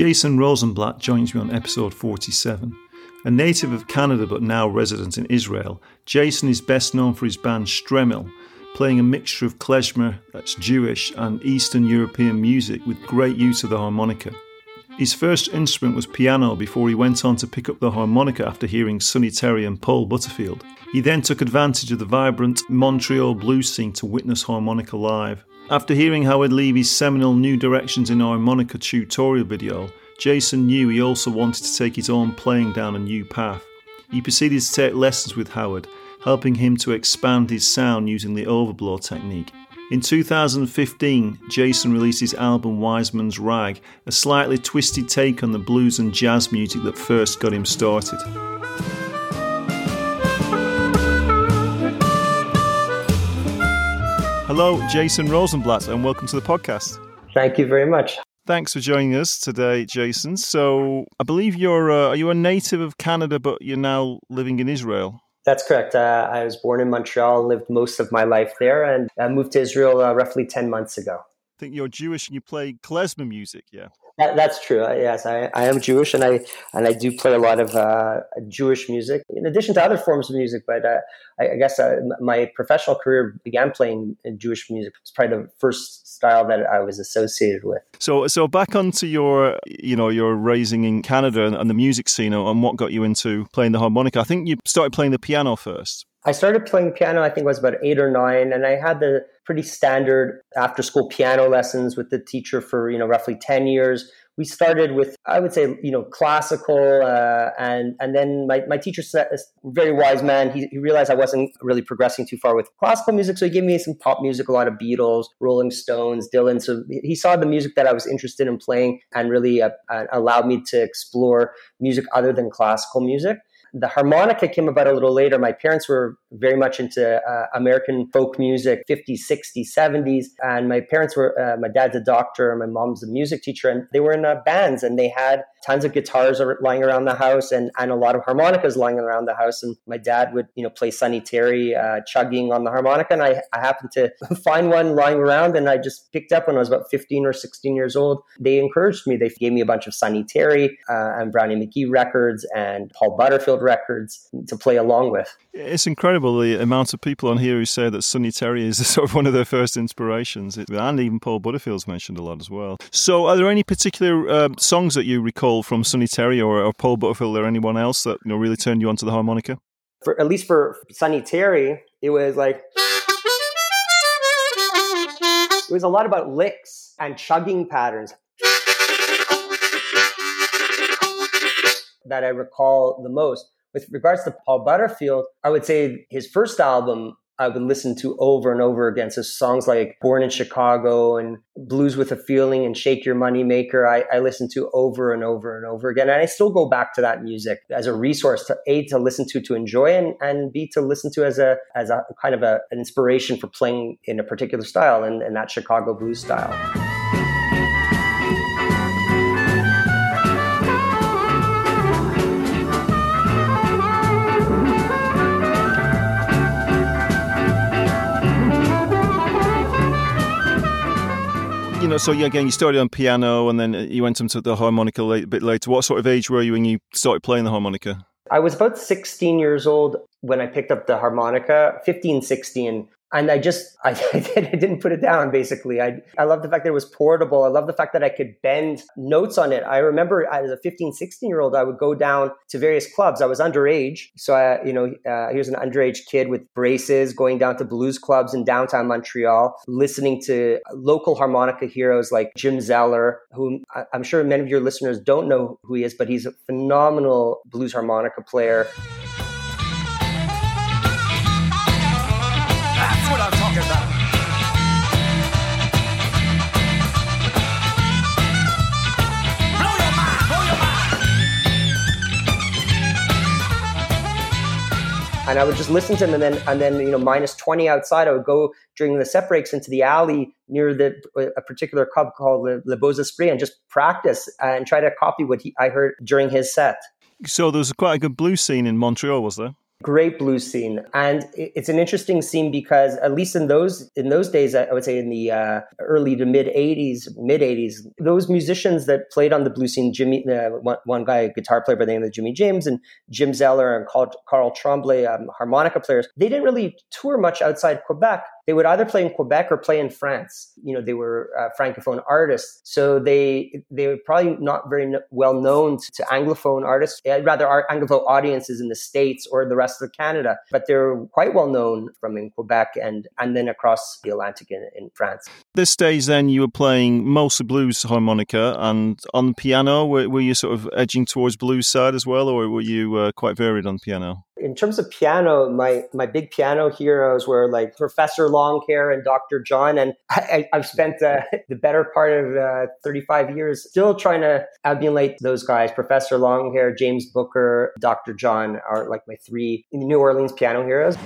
Jason Rosenblatt joins me on episode 47. A native of Canada but now resident in Israel, Jason is best known for his band Shtreimel, playing a mixture of klezmer, that's Jewish, and Eastern European music with great use of the harmonica. His first instrument was piano before he went on to pick up the harmonica after hearing Sonny Terry and Paul Butterfield. He then took advantage of the vibrant Montreal blues scene to witness harmonica live. After hearing Howard Levy's seminal New Directions in Harmonica tutorial video, Jason knew he also wanted to take his own playing down a new path. He proceeded to take lessons with Howard, helping him to expand his sound using the overblow technique. In 2015, Jason released his album Wiseman's Rag, a slightly twisted take on the blues and jazz music that first got him started. Hello, Jason Rosenblatt, and welcome to the podcast. Thank you very much. Thanks for joining us today, Jason. So, I believe you're uh, are you a native of Canada, but you're now living in Israel? That's correct. Uh, I was born in Montreal, lived most of my life there, and I moved to Israel uh, roughly ten months ago. I think you're Jewish and you play klezmer music, yeah. That, that's true. Uh, yes, I, I, am Jewish, and I and I do play a lot of uh, Jewish music, in addition to other forms of music. But uh, I, I, guess uh, my professional career began playing Jewish music. It's probably the first style that I was associated with. So, so back onto your, you know, your raising in Canada and, and the music scene, and what got you into playing the harmonica. I think you started playing the piano first. I started playing piano, I think I was about eight or nine, and I had the pretty standard after school piano lessons with the teacher for, you know, roughly 10 years. We started with, I would say, you know, classical, uh, and and then my, my teacher, said, very wise man, he, he realized I wasn't really progressing too far with classical music, so he gave me some pop music, a lot of Beatles, Rolling Stones, Dylan. So he saw the music that I was interested in playing, and really uh, uh allowed me to explore music other than classical music. The harmonica came about a little later. My parents were very much into uh, American folk music, 50s, 60s, 70s. And my parents were, uh, my dad's a doctor, my mom's a music teacher, and they were in uh, bands and they had tons of guitars lying around the house and, and a lot of harmonicas lying around the house. And my dad would, you know, play Sonny Terry uh, chugging on the harmonica. And I, I happened to find one lying around and I just picked up when I was about 15 or 16 years old. They encouraged me. They gave me a bunch of Sonny Terry uh, and Brownie McGhee records and Paul Butterfield records to play along with. It's incredible the amount of people on here who say that Sonny Terry is sort of one of their first inspirations. And even Paul Butterfield's mentioned a lot as well. So are there any particular uh, songs that you recall from Sonny Terry or, or Paul Butterfield or anyone else that you know really turned you onto the harmonica? For at least for Sonny Terry, it was like it was a lot about licks and chugging patterns that I recall the most. With regards to Paul Butterfield, I would say his first album I would listen to over and over again. So songs like Born in Chicago and Blues with a Feeling and Shake Your Money Maker, I, I listen to over and over and over again. And I still go back to that music as a resource to A, to listen to, to enjoy, and, and B, to listen to as a, as a kind of a, an inspiration for playing in a particular style and, and that Chicago blues style. Know, so yeah, again, you started on piano and then you went into the harmonica a bit later. What sort of age were you when you started playing the harmonica? I was about 16 years old when I picked up the harmonica, 15, 16 and I just I, I, didn't put it down. Basically, I I love the fact that it was portable. I love the fact that I could bend notes on it. I remember as a 15, 16 year old, I would go down to various clubs. I was underage, so I you know uh, here's an underage kid with braces going down to blues clubs in downtown Montreal, listening to local harmonica heroes like Jim Zeller, who I'm sure many of your listeners don't know who he is, but he's a phenomenal blues harmonica player. And I would just listen to him. and then and then you know minus twenty outside, I would go during the set breaks into the alley near the uh, a particular club called Le, Le Beaux and just practice and try to copy what he, I heard during his set. So there was quite a good blues scene in Montreal, was there? Great blues scene, and it's an interesting scene because at least in those in those days, I would say in the uh, early to mid '80s, mid '80s, those musicians that played on the blues scene, Jimmy, uh, one, one, guy, guitar player by the name of Jimmy James, and Jim Zeller and Carl, Carl Tremblay, um, harmonica players, they didn't really tour much outside Quebec they would either play in Quebec or play in France. You know, they were uh, francophone artists, so they they were probably not very well known to, to anglophone artists, uh, rather our anglophone audiences in the states or the rest of Canada. But they're quite well known from in Quebec and and then across the Atlantic in, in France. This stage, then you were playing mostly blues harmonica and on piano. Were, were you sort of edging towards blues side as well, or were you uh, quite varied on piano? In terms of piano, my my big piano heroes were like Professor Longhair and Dr. John, and I, have spent uh, the better part of uh, 35 years still trying to emulate those guys. Professor Longhair, James Booker, Dr. John are like my three New Orleans piano heroes.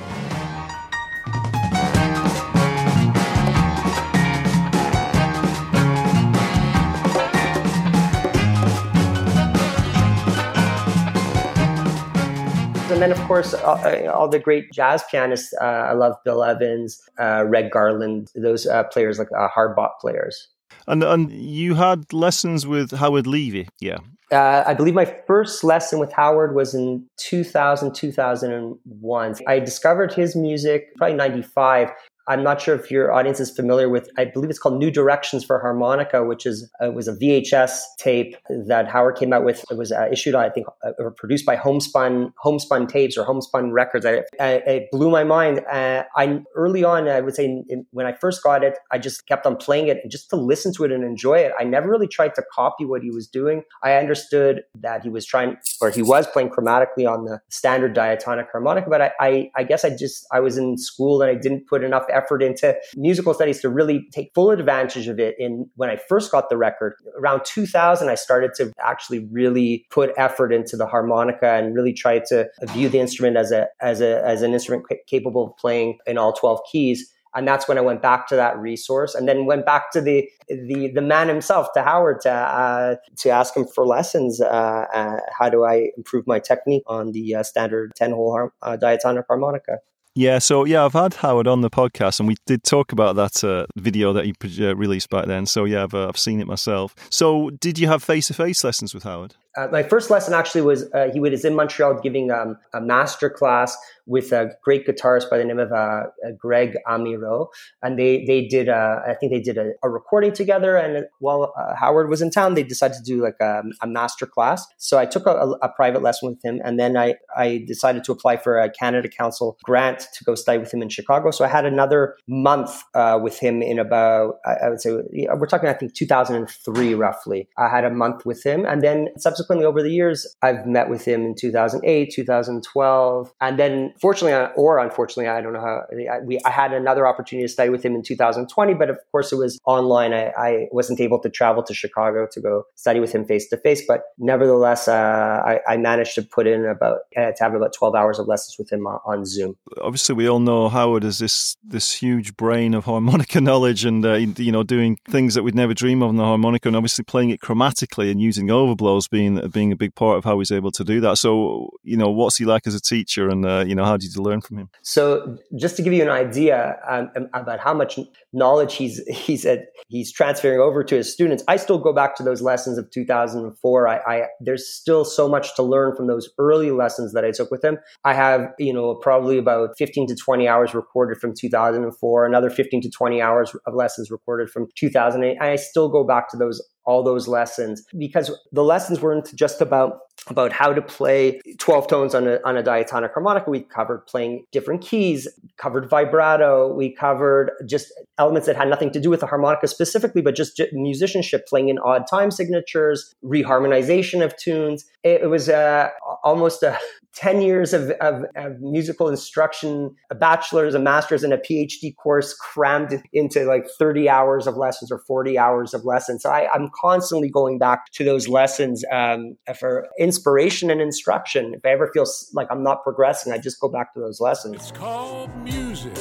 Then of course all, uh, all the great jazz pianists. Uh, I love Bill Evans, uh, Red Garland, those uh, players like uh, hard bop players. And and you had lessons with Howard Levy, yeah. Uh, I believe my first lesson with Howard was in 2000, 2001. I discovered his music probably 95 I'm not sure if your audience is familiar with. I believe it's called New Directions for Harmonica, which is uh, was a VHS tape that Howard came out with. It was uh, issued, I think, uh, or produced by Homespun Homespun Tapes or Homespun Records. I, I, it blew my mind. Uh, I early on, I would say, in, in, when I first got it, I just kept on playing it and just to listen to it and enjoy it. I never really tried to copy what he was doing. I understood that he was trying, or he was playing chromatically on the standard diatonic harmonica, but I, I, I guess I just I was in school and I didn't put enough effort into musical studies to really take full advantage of it. In when I first got the record around 2000, I started to actually really put effort into the harmonica and really try to view the instrument as a as a as an instrument capable of playing in all 12 keys and that's when I went back to that resource, and then went back to the the the man himself, to Howard, to uh, to ask him for lessons. Uh, uh, how do I improve my technique on the uh, standard ten hole uh, diatonic harmonica? Yeah, so yeah, I've had Howard on the podcast, and we did talk about that uh, video that he uh, released back then. So yeah, I've, uh, I've seen it myself. So did you have face to face lessons with Howard? Uh, my first lesson actually was uh, he was in Montreal giving um, a master class with a great guitarist by the name of uh, uh Greg Amirault, and they they did uh, I think they did a, a recording together. And while uh, Howard was in town, they decided to do like a, a master class. So I took a, a, private lesson with him, and then I I decided to apply for a Canada Council grant to go study with him in Chicago. So I had another month with him in about I, I would say we're talking I think 2003 roughly. I had a month with him, and then subsequently subsequently over the years, I've met with him in 2008, 2012, and then fortunately or unfortunately, I don't know how I, we, I had another opportunity to study with him in 2020, but of course it was online. I, I wasn't able to travel to Chicago to go study with him face to face, but nevertheless, uh, I, I, managed to put in about uh, to have about 12 hours of lessons with him on, on, Zoom. Obviously, we all know Howard as this this huge brain of harmonica knowledge, and uh, you know doing things that we'd never dream of on the harmonica, and obviously playing it chromatically and using overblows being being being a big part of how he's able to do that. So, you know, what's he like as a teacher, and uh, you know, how did you learn from him? So, just to give you an idea um, about how much knowledge he's he's at, he's transferring over to his students, I still go back to those lessons of 2004. I, I there's still so much to learn from those early lessons that I took with him. I have you know probably about 15 to 20 hours recorded from 2004, another 15 to 20 hours of lessons recorded from 2008. I still go back to those all those lessons because the lessons weren't just about about how to play 12 tones on a, on a diatonic harmonica. We covered playing different keys, covered vibrato. We covered just elements that had nothing to do with the harmonica specifically, but just musicianship, playing in odd time signatures, reharmonization of tunes. It, was uh, almost a 10 years of, of, of, musical instruction, a bachelor's, a master's, and a PhD course crammed into like 30 hours of lessons or 40 hours of lessons. So I, am constantly going back to those lessons um, for inspiration and instruction. If I ever feel like I'm not progressing, I just go back to those lessons. It's called music.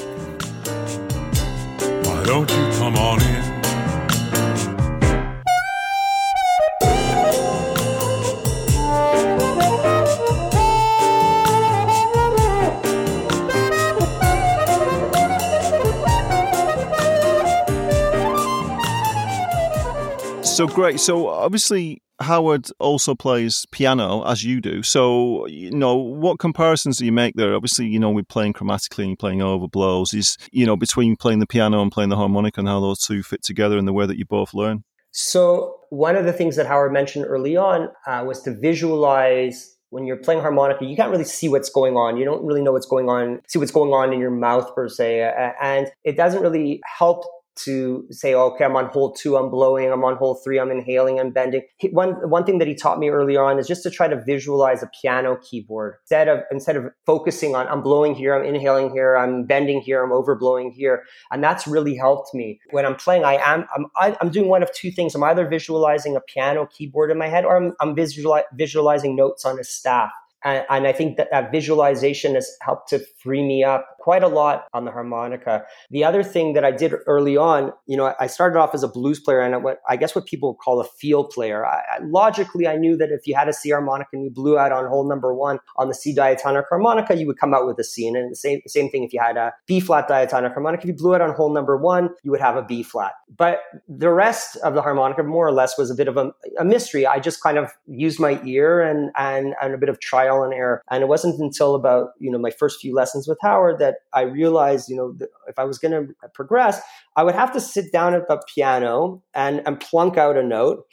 Why don't you come on in? So great. So obviously, Howard also plays piano as you do. So, you know, what comparisons do you make there? Obviously, you know, we're playing chromatically and playing overblows. Is, you know, between playing the piano and playing the harmonica and how those two fit together in the way that you both learn? So, one of the things that Howard mentioned early on uh, was to visualize when you're playing harmonica, you can't really see what's going on. You don't really know what's going on, see what's going on in your mouth per se. And it doesn't really help to say, okay, I'm on hole two, I'm blowing, I'm on hole three, I'm inhaling, I'm bending. One one thing that he taught me early on is just to try to visualize a piano keyboard instead of instead of focusing on I'm blowing here, I'm inhaling here, I'm bending here, I'm overblowing here, and that's really helped me when I'm playing. I am I'm I, am i am doing one of two things. I'm either visualizing a piano keyboard in my head, or I'm, I'm visuali- visualizing notes on a staff. And, and, I think that that visualization has helped to free me up quite a lot on the harmonica. The other thing that I did early on, you know, I started off as a blues player and what I guess what people call a feel player. I, I, logically, I knew that if you had a C harmonica and you blew out on hole number one on the C diatonic harmonica, you would come out with a C. And the same, same thing if you had a B flat diatonic harmonica, if you blew out on hole number one, you would have a B flat. But the rest of the harmonica, more or less, was a bit of a, a mystery. I just kind of used my ear and, and, and a bit of trial and error. And it wasn't until about, you know, my first few lessons with Howard that I realized, you know, if I was going to progress, I would have to sit down at the piano and, and plunk out a note.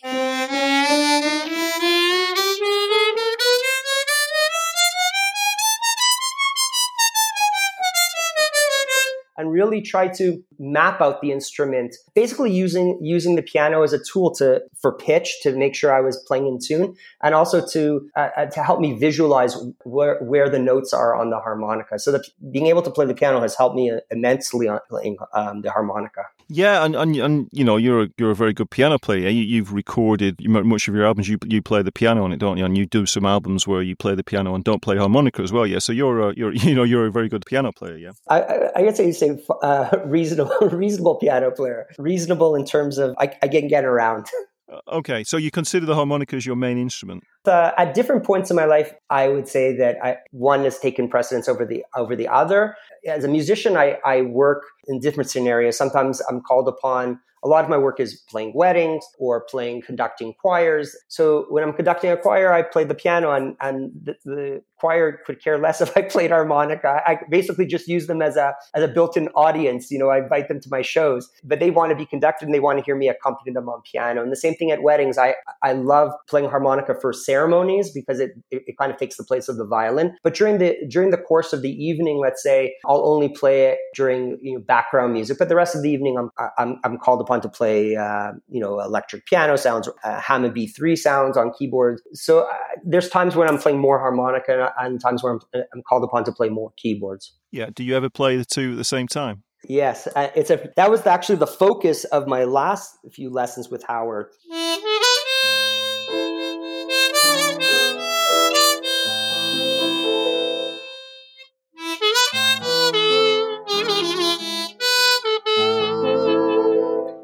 And really try to map out the instrument basically using using the piano as a tool to for pitch to make sure I was playing in tune and also to uh, uh, to help me visualize where where the notes are on the harmonica. So that being able to play the piano has helped me immensely on playing um, the harmonica. Yeah and, and and you know you're a, you're a very good piano player. You, have recorded much of your albums. You you play the piano on it don't you? And you do some albums where you play the piano and don't play harmonica as well yeah? So you're a, you're you know you're a very good piano player yeah? I, I, I say uh, reasonable, reasonable piano player. Reasonable in terms of I, I can get around. Uh, okay, so you consider the harmonica as your main instrument? Uh, at different points in my life, I would say that I, one has taken precedence over the over the other. As a musician, I, I work in different scenarios. Sometimes I'm called upon a lot of my work is playing weddings or playing conducting choirs. So when I'm conducting a choir, I play the piano and, and the, the choir could care less if I played harmonica. I basically just use them as a as a built-in audience. You know, I invite them to my shows, but they want to be conducted and they want to hear me accompany them on piano. And the same thing at weddings. I I love playing harmonica for ceremonies because it, it, it kind of takes the place of the violin. But during the during the course of the evening, let's say I'll only play it during you know, background music, but the rest of the evening I'm I'm, I'm called upon to play, uh, you know, electric piano sounds, uh, Hammond B3 sounds on keyboards. So uh, there's times when I'm playing more harmonica and times where I'm, I'm called upon to play more keyboards. Yeah. Do you ever play the two at the same time? Yes, uh, it's a that was actually the focus of my last few lessons with Howard.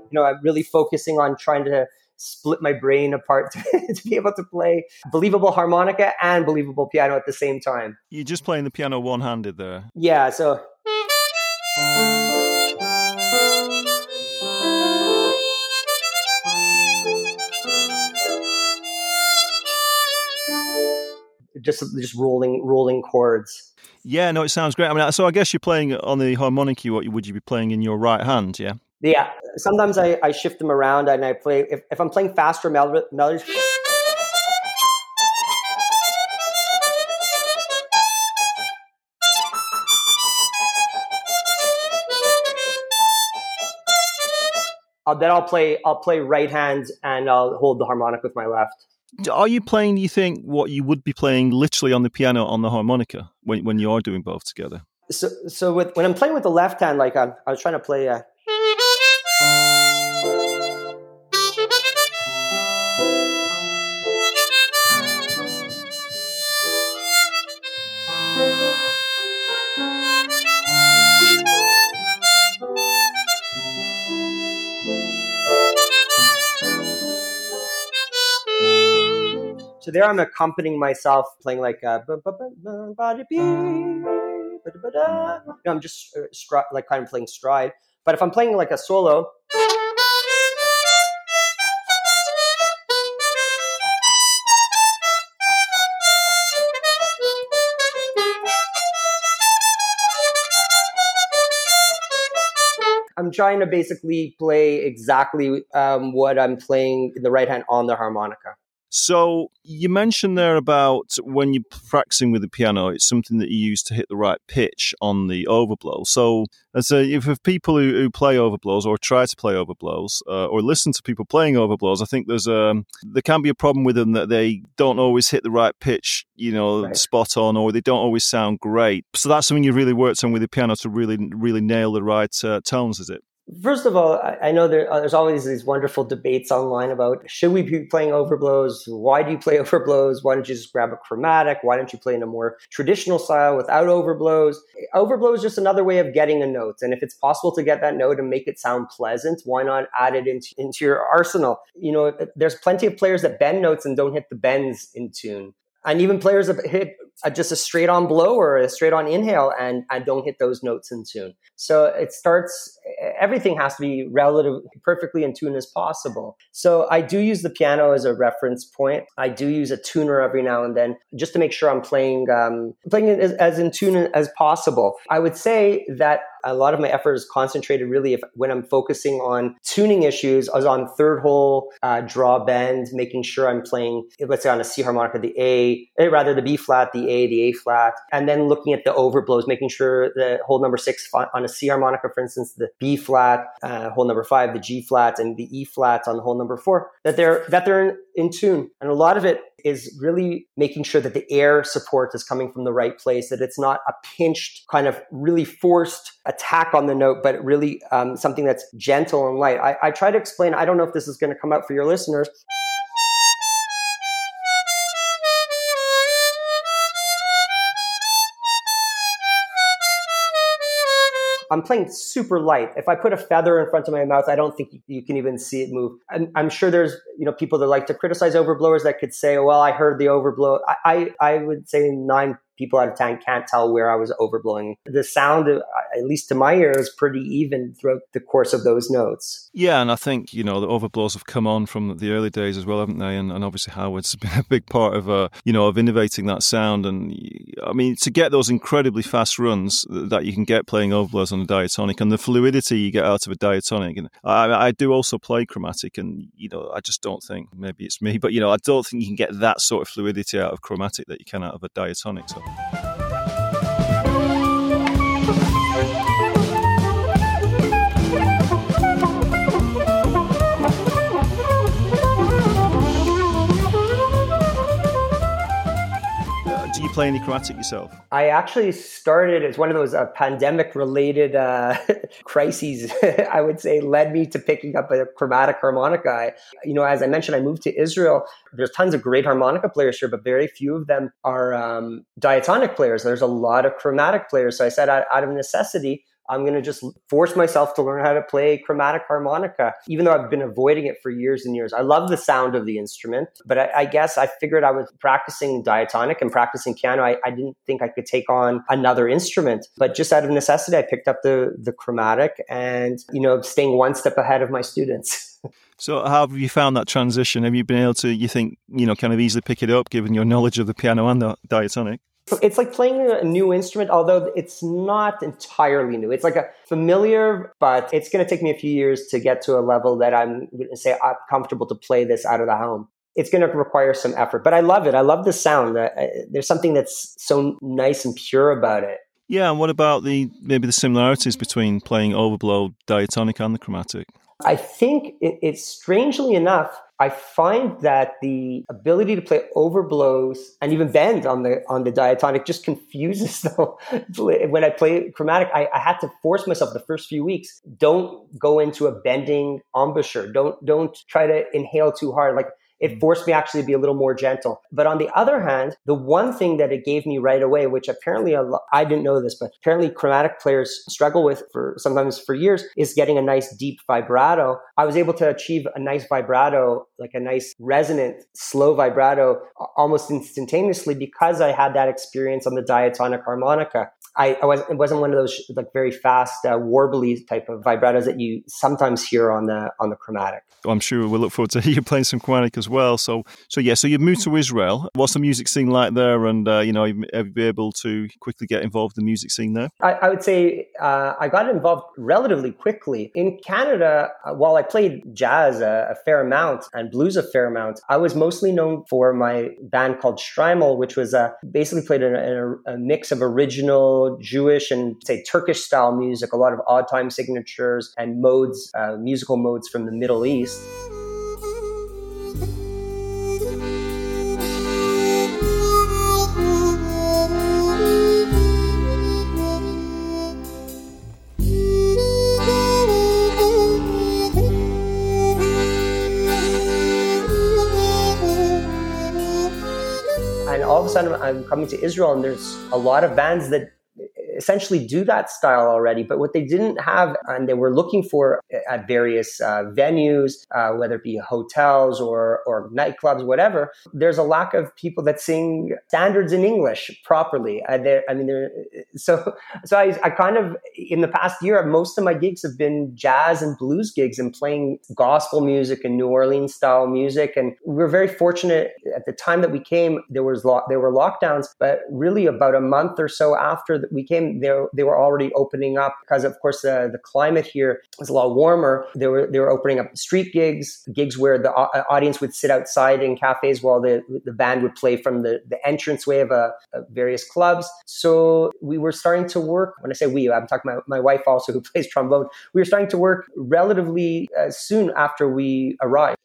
You know, I'm really focusing on trying to split my brain apart to, to, be able to play believable harmonica and believable piano at the same time. You're just playing the piano one handed there. Yeah, so. Just, just rolling rolling chords. Yeah, no, it sounds great. I mean, so I guess you're playing on the harmonica. What would you be playing in your right hand? Yeah. Yeah, uh, sometimes I, I shift them around and I play if, if I'm playing faster mel- melodies. Uh, then I'll play I'll play right hand and I'll hold the harmonic with my left. Are you playing? Do you think what you would be playing literally on the piano on the harmonica when when you are doing both together? So so with, when I'm playing with the left hand, like I'm, I was trying to play a So there I'm accompanying myself playing like uh, I'm just uh, like kind of playing stride. But if I'm playing like a solo, I'm trying to basically play exactly um, what I'm playing in the right hand on the harmonica. So you mentioned there about when you're practicing with the piano, it's something that you use to hit the right pitch on the overblow. So as a, if have people who, who, play overblows or try to play overblows uh, or listen to people playing overblows, I think there's a there can be a problem with them that they don't always hit the right pitch, you know, right. spot on, or they don't always sound great. So that's something you really worked on with the piano to really really nail the right uh, tones, is it? First of all, I know there, uh, there's always these wonderful debates online about should we be playing overblows? Why do you play overblows? Why don't you just grab a chromatic? Why don't you play in a more traditional style without overblows? Overblow is just another way of getting a note. And if it's possible to get that note and make it sound pleasant, why not add it into, into your arsenal? You know, there's plenty of players that bend notes and don't hit the bends in tune and even players that hit a, just a straight on blow or a straight on inhale and, and don't hit those notes in tune. So it starts, everything has to be relative, perfectly in tune as possible. So I do use the piano as a reference point. I do use a tuner every now and then just to make sure I'm playing, um, playing as, as in tune as possible. I would say that a lot of my effort is concentrated really if when I'm focusing on tuning issues, I was on third hole, uh, draw bend, making sure I'm playing, let's say on a C harmonica, the A, eh, rather the B flat, the A, the A flat, and then looking at the overblows, making sure the hole number six on a C harmonica, for instance, the B flat, uh, hole number five, the G flat, and the E flat on hole number four, that they're, that they're in, in tune. And a lot of it is really making sure that the air support is coming from the right place, that it's not a pinched, kind of really forced attack on the note, but really um, something that's gentle and light. I, I try to explain, I don't know if this is going to come out for your listeners. I'm playing super light. If I put a feather in front of my mouth, I don't think you can even see it move. I'm, I'm sure there's you know people that like to criticize overblowers that could say, well, I heard the overblow. I, I, I would say nine people out of 10 can't tell where I was overblowing. The sound, at least to my ear, is pretty even throughout the course of those notes. Yeah, and I think, you know, the overblows have come on from the early days as well, haven't they? And, and obviously Howard's been a big part of, uh, you know, of innovating that sound. And I mean, to get those incredibly fast runs that you can get playing overblows on a diatonic and the fluidity you get out of a diatonic. And I, I do also play chromatic and, you know, I just don't think, maybe it's me, but, you know, I don't think you can get that sort of fluidity out of chromatic that you can out of a diatonic. So Thank you. Play any chromatic yourself? I actually started as one of those uh, pandemic related uh, crises, I would say, led me to picking up a chromatic harmonica. I, you know, as I mentioned, I moved to Israel. There's tons of great harmonica players here, but very few of them are um, diatonic players. There's a lot of chromatic players. So I said, out, out of necessity, I'm going to just force myself to learn how to play chromatic harmonica, even though I've been avoiding it for years and years. I love the sound of the instrument, but I, I guess I figured I was practicing diatonic and practicing piano. I, I, didn't think I could take on another instrument, but just out of necessity, I picked up the, the chromatic and, you know, staying one step ahead of my students. So, how have you found that transition? Have you been able to, you think, you know, kind of easily pick it up given your knowledge of the piano and the diatonic? It's like playing a new instrument, although it's not entirely new. It's like a familiar, but it's going to take me a few years to get to a level that I'm going to say I'm comfortable to play this out of the home. It's going to require some effort, but I love it. I love the sound. Uh, there's something that's so nice and pure about it. Yeah, and what about the maybe the similarities between playing overblow diatonic and the chromatic? I think it, it's strangely enough I find that the ability to play overblows and even bend on the on the diatonic just confuses though. when I play chromatic, I, I, had to force myself the first few weeks. Don't go into a bending embouchure. Don't don't try to inhale too hard. Like it mm. forced me actually to be a little more gentle. But on the other hand, the one thing that it gave me right away, which apparently I didn't know this, but apparently chromatic players struggle with for sometimes for years, is getting a nice deep vibrato. I was able to achieve a nice vibrato, like a nice resonant, slow vibrato almost instantaneously because I had that experience on the diatonic harmonica. I, I was it wasn't one of those like very fast uh, warbly type of vibratos that you sometimes hear on the on the chromatic. I'm sure we'll look forward to you playing some chromatic as well. So so yeah, so you moved to Israel. What's the music scene like there? And uh, you know, have you been able to quickly get involved in the music scene there? I, I would say uh, I got involved relatively quickly in Canada. Uh, while I played jazz a, a, fair amount and blues a fair amount, I was mostly known for my band called Shtreimel, which was uh, basically played in a, a mix of original Jewish and say Turkish style music, a lot of odd time signatures and modes, uh, musical modes from the Middle East. And all of a sudden, I'm coming to Israel, and there's a lot of bands that essentially do that style already. But what they didn't have and they were looking for at various uh, venues, uh, whether it be hotels or, or nightclubs, whatever, there's a lack of people that sing standards in English properly. Uh, I mean, so so I, I kind of in the past year, most of my gigs have been jazz and blues gigs and playing gospel music and New Orleans style music. And we are very fortunate at the time that we came. There was lo- there were lockdowns, but really about a month or so after we came they they were already opening up because of course uh, the climate here was a lot warmer. They were they were opening up street gigs, gigs where the uh, audience would sit outside in cafes while the the band would play from the the entranceway of, uh, various clubs. So we were starting to work. When I say we, I'm talking about my wife also who plays trombone. We were starting to work relatively uh, soon after we arrived.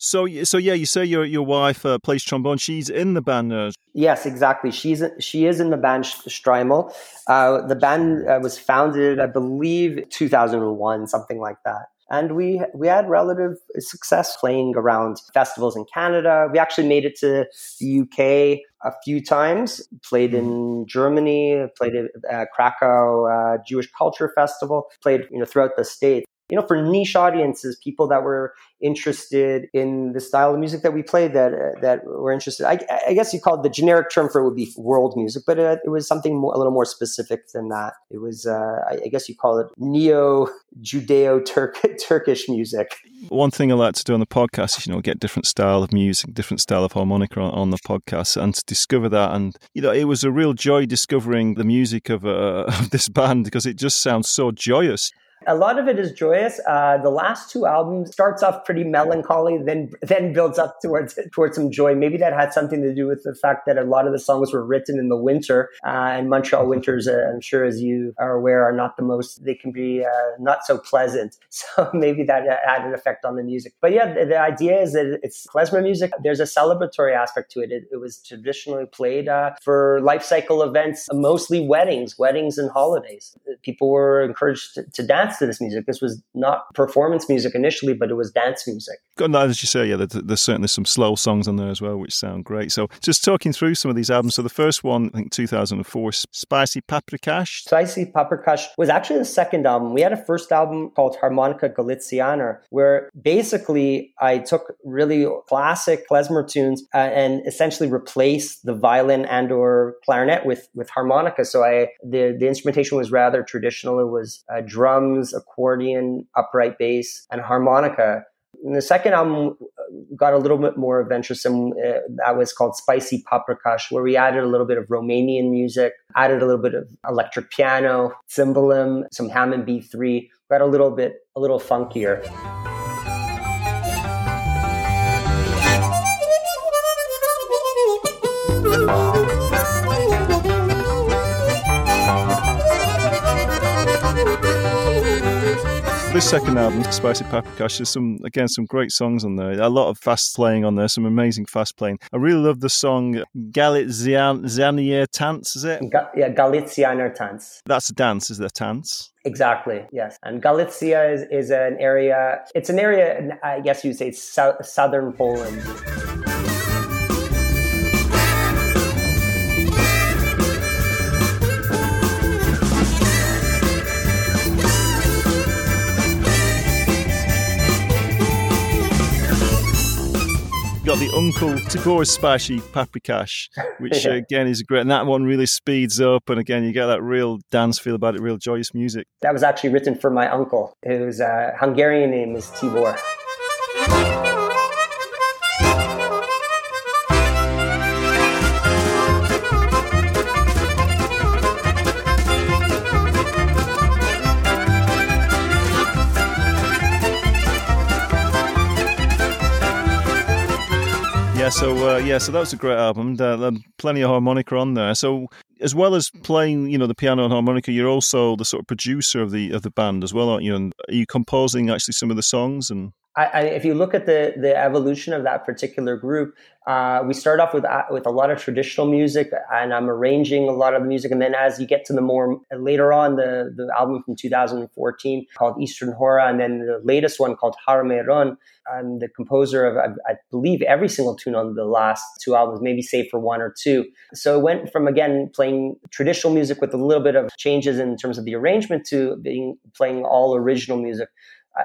So, so yeah, you say your your wife uh, plays trombone. She's in the band. Uh... Yes, exactly. She's she is in the band Shtreimel. Uh, the band uh, was founded, I believe, 2001, something like that. And we we had relative success playing around festivals in Canada. We actually made it to the UK a few times. Played in mm-hmm. Germany. Played at Krakow uh, Jewish Culture Festival. Played you know throughout the states you know, for niche audiences, people that were interested in the style of music that we played, that uh, that were interested. I, I, guess you call it the generic term for it would be world music, but it, it was something more, a little more specific than that. It was, uh, I, I, guess you call it neo Judeo Turkish music. One thing I like to do on the podcast is, you know, get different style of music, different style of harmonica on, on the podcast, and to discover that. And you know, it was a real joy discovering the music of, uh, of this band because it just sounds so joyous. A lot of it is joyous. Uh, the last two albums starts off pretty melancholy, then then builds up towards towards some joy. Maybe that had something to do with the fact that a lot of the songs were written in the winter, uh, and Montreal winters, uh, I'm sure, as you are aware, are not the most. They can be uh, not so pleasant. So maybe that had an effect on the music. But yeah, the, the idea is that it's klezmer music. There's a celebratory aspect to it. It, it was traditionally played uh, for life cycle events, mostly weddings, weddings and holidays. People were encouraged to, to dance dance to this music. This was not performance music initially, but it was dance music. Good, as you say, yeah, there's certainly some slow songs on there as well, which sound great. So, just talking through some of these albums. So, the first one, I think 2004, Spicy Paprikash. Spicy Paprikash was actually the second album. We had a first album called Harmonica Galizianer, where basically I took really classic klezmer tunes uh, and essentially replaced the violin and or clarinet with with harmonica. So I the the instrumentation was rather traditional. It was uh, drums, accordion, upright bass, and harmonica. And the second album got a little bit more venturesome. Uh, that was called Spicy Paprikash, where we added a little bit of Romanian music, added a little bit of electric piano, cimbalom, some Hammond B3, got a little bit, a little funkier. Second album, Spicy Paprikash, there's some again some great songs on there. A lot of fast playing on there, some amazing fast playing. I really love the song Galizianer Tanz, is it? Ga- yeah, Galicianer Tanz. That's a dance, is there Tanz? Exactly. Yes, and Galicia is, is an area. It's an area. I guess you'd say southern Poland. The Uncle Tibor's Paprikash, which Yeah. again is great. And that one really speeds up, and again you get that real dance feel about it, real joyous music. That was actually written for my uncle, whose uh, Hungarian name is Tibor. So uh, yeah, so that was a great album. There plenty of harmonica on there. So as well as playing, you know, the piano and harmonica, you're also the sort of producer of the of the band as well, aren't you? And are you composing actually some of the songs and I, I, if you look at the the evolution of that particular group, uh, we start off with uh, with a lot of traditional music, and I'm arranging a lot of the music. And then as you get to the more later on, the the album from 2014 called Eastern Hora, and then the latest one called Harme Run, I'm the composer of I, I believe every single tune on the last two albums, maybe save for one or two. So it went from again playing traditional music with a little bit of changes in terms of the arrangement to being playing all original music.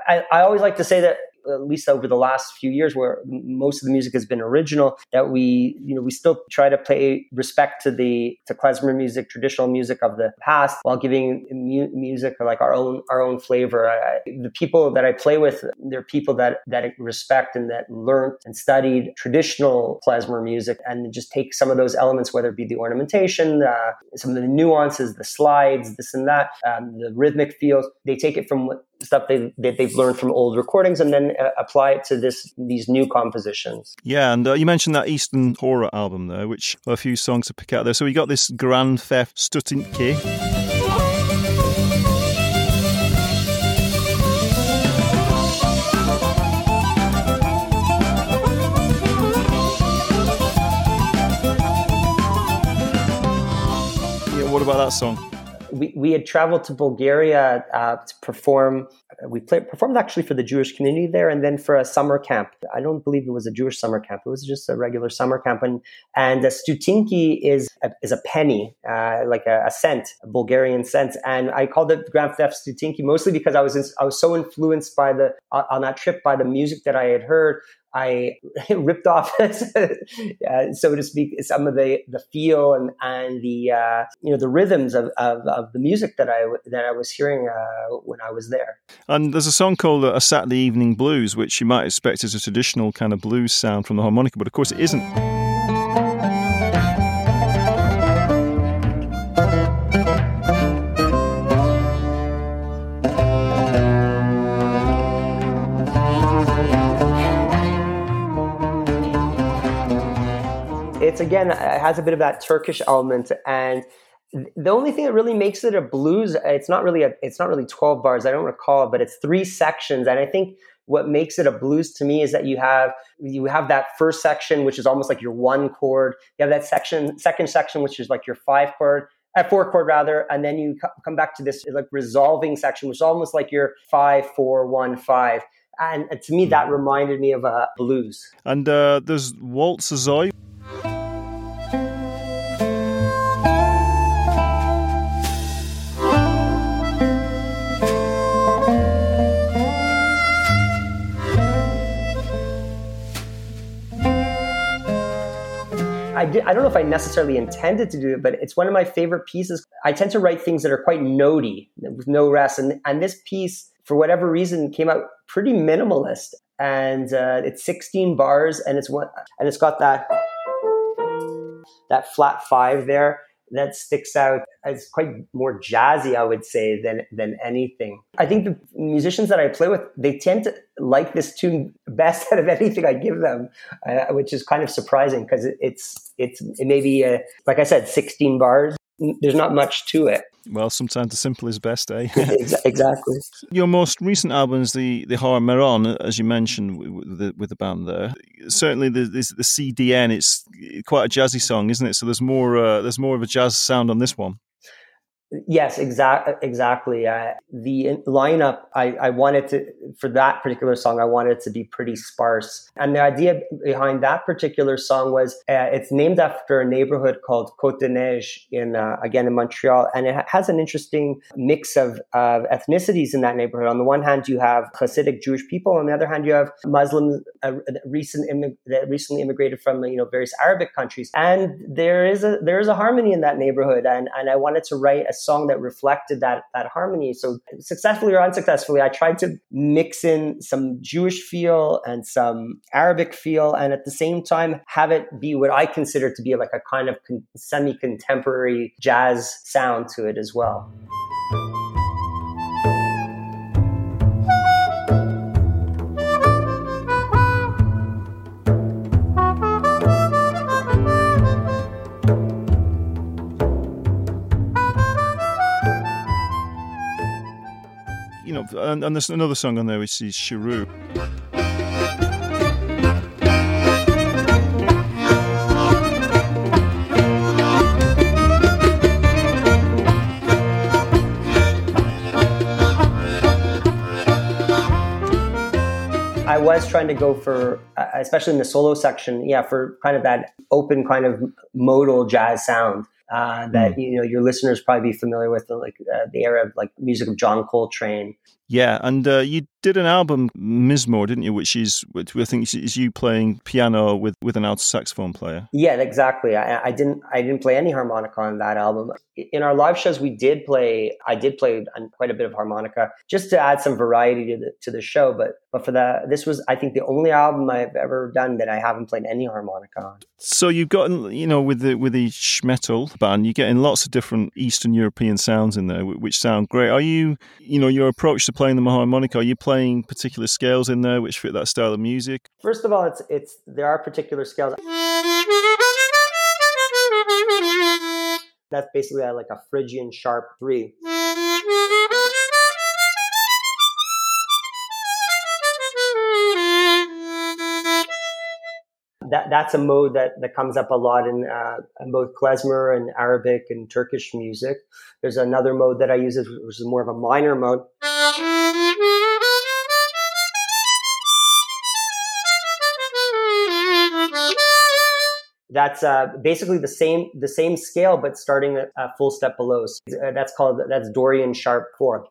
I, I always like to say that at least over the last few years where most of the music has been original that we you know we still try to pay respect to the to klezmer music traditional music of the past while giving mu- music like our own our own flavor. I, the people that i play with they're people that that respect and that learned and studied traditional klezmer music and just take some of those elements whether it be the ornamentation uh, some of the nuances the slides this and that um, the rhythmic feels they take it from what stuff they, that they've learned from old recordings and then uh, apply it to this these new compositions. Yeah, and uh, you mentioned that Eastern Hora album there, which a few songs to pick out there. So we got this Grand Theft Stotinki. Yeah, what about that song? We, we had traveled to Bulgaria uh, to perform. We played, performed actually for the Jewish community there, and then for a summer camp. I don't believe it was a Jewish summer camp; it was just a regular summer camp. And and a stotinki is a, is a penny, uh, like a, a, cent, a Bulgarian cent. And I called it Grand Theft Stotinki mostly because I was in, I was so influenced by the on that trip by the music that I had heard. I ripped off, uh, so to speak, some of the, the feel and, and the uh, you know the rhythms of, of, of, the music that I that I was hearing uh, when I was there. And there's a song called "A Saturday Evening Blues," which you might expect is a traditional kind of blues sound from the harmonica, but of course it isn't. It's again it has a bit of that Turkish element, and the only thing that really makes it a blues, it's not really a, it's not really twelve bars. I don't recall, but it's three sections, and I think what makes it a blues to me is that you have you have that first section, which is almost like your one chord. You have that section, second section, which is like your five chord. At four chord rather, and then you come back to this like resolving section, which is almost like your five, four, one, five. And uh, to me, hmm. that reminded me of a blues. And uh, there's Waltz Zoy. I, did, I don't know if I necessarily intended to do it, but it's one of my favorite pieces. I tend to write things that are quite notey with no rest. And, and this piece, for whatever reason, came out pretty minimalist. And uh, it's 16 bars and it's one, and it's got that, that flat five there that sticks out as quite more jazzy, I would say, than than anything. I think the musicians that I play with, they tend to like this tune best out of anything I give them, uh, which is kind of surprising because it, it's it's it may be uh, like I said, 16 bars. There's not much to it. Well, sometimes the simple is best, eh? exactly. Your most recent album is the the horror Meron, as you mentioned with the, with the band there. Certainly, the, the CDN. It's quite a jazzy song, isn't it? So there's more uh, there's more of a jazz sound on this one. Yes, exactly. Exactly. Uh, the lineup, I, I wanted to, for that particular song, I wanted it to be pretty sparse. And the idea behind that particular song was uh, it's named after a neighborhood called Côte des Neiges in, uh, again, in Montreal. And it has an interesting mix of, of ethnicities in that neighborhood. On the one hand, you have Hasidic Jewish people. On the other hand, you have Muslims, uh, recent immig- that recently immigrated from, you know, various Arabic countries. And there is a, there is a harmony in that neighborhood. And, and I wanted to write a song that reflected that that harmony. So successfully or unsuccessfully, I tried to mix in some Jewish feel and some Arabic feel, and at the same time have it be what I consider to be like a kind of con- semi-contemporary jazz sound to it as well. And, and there's another song on there which is Cheroot. I was trying to go for, uh, especially in the solo section, yeah, for kind of that open kind of modal jazz sound uh, that mm. you know your listeners probably be familiar with, like uh, the era of like music of John Coltrane. Yeah, and uh, you did an album, Mizmor, didn't you? Which is, which I think is you playing piano with, with an alto saxophone player. Yeah, exactly. I, I, didn't I didn't play any harmonica on that album. In our live shows, we did play. I did play quite a bit of harmonica just to add some variety to the to the show. But but for that, this was I think the only album I've ever done that I haven't played any harmonica on. So you've gotten you know with the with the Shtreimel band, you're getting lots of different Eastern European sounds in there, which sound great. Are you you know your approach to playing the harmonica? Are you playing particular scales in there which fit that style of music? First of all, it's it's there are particular scales. That's basically like a Phrygian sharp three. That, that's a mode that, that comes up a lot in, uh, both klezmer and Arabic and Turkish music. There's another mode that I use, which is more of a minor mode. That's uh, basically the same the same scale, but starting a, a full step below. So, uh, that's called that's Dorian sharp four.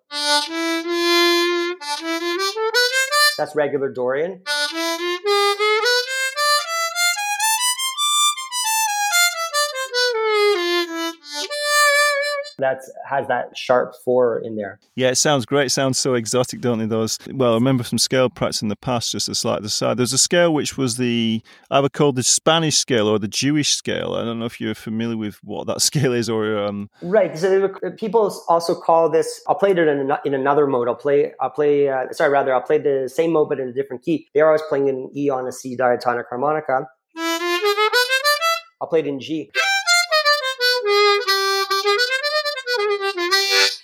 That's regular Dorian. That has that sharp four in there. Yeah, it sounds great. It sounds so exotic, don't they? Those. Well, I remember some scale practice in the past, just a slight aside. There's a scale which was the I would call the Spanish scale or the Jewish scale. I don't know if you're familiar with what that scale is, or um... right. So people also call this. I'll play it in, in another mode. I'll play. I'll play. Uh, sorry, rather, I'll play the same mode but in a different key. They're always playing in E on a C diatonic harmonica. I'll play it in G.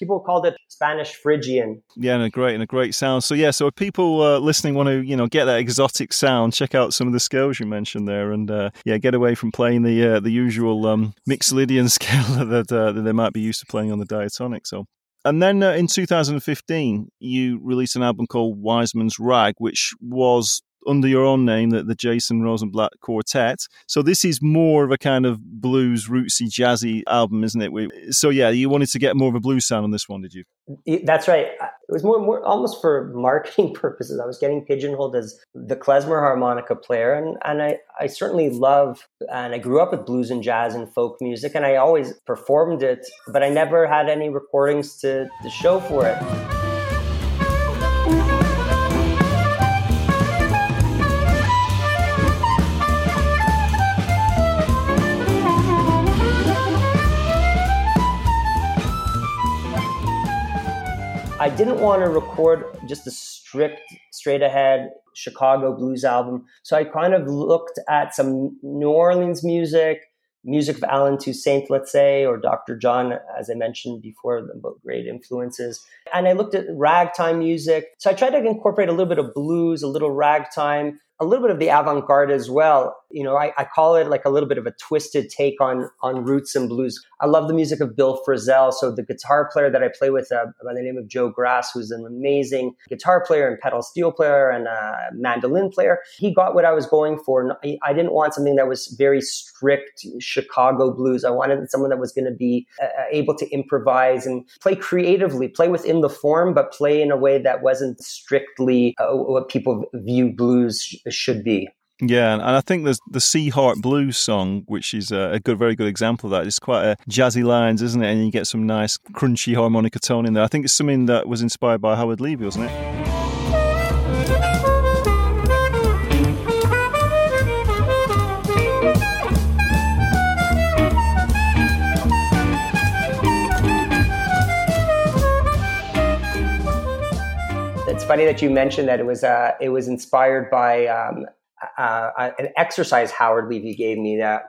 people called it Spanish Phrygian. Yeah, and a great and a great sound. So yeah, so if people uh, listening want to you know get that exotic sound, check out some of the scales you mentioned there, and uh, yeah, get away from playing the uh, the usual um, Mixolydian scale that, uh, that they might be used to playing on the diatonic. So. And then uh, in 2015, you released an album called Wiseman's Rag, which was under your own name, the, the Jason Rosenblatt Quartet. So this is more of a kind of blues, rootsy, jazzy album, isn't it? So yeah, you wanted to get more of a blues sound on this one, did you? That's right. It was more, more almost for marketing purposes. I was getting pigeonholed as the klezmer harmonica player, and and I I certainly love and I grew up with blues and jazz and folk music, and I always performed it, but I never had any recordings to to show for it. Didn't want to record just a strict, straight ahead Chicago blues album. So I kind of looked at some New Orleans music, music of Allen Toussaint, let's say, or Dr. John, as I mentioned before, both great influences. And I looked at ragtime music. So I tried to incorporate a little bit of blues, a little ragtime, a little bit of the avant garde as well. You know, I, I, call it like a little bit of a twisted take on on roots and blues. I love the music of Bill Frisell. So the guitar player that I play with uh, by the name of Joe Grass, who's an amazing guitar player and pedal steel player and uh, mandolin player, he got what I was going for. I didn't want something that was very strict Chicago blues. I wanted someone that was going to be uh, uh, able to improvise and play creatively, play within the form, but play in a way that wasn't strictly uh, what people view blues should be. Yeah, and I think there's the Sea Heart Blues song, which is a good, very good example of that. It's quite a jazzy lines, isn't it? And you get some nice crunchy harmonica tone in there. I think it's something that was inspired by Howard Levy, wasn't it? It's funny that you mentioned that it was uh, it was inspired by um, uh, uh, an exercise Howard Levy gave me that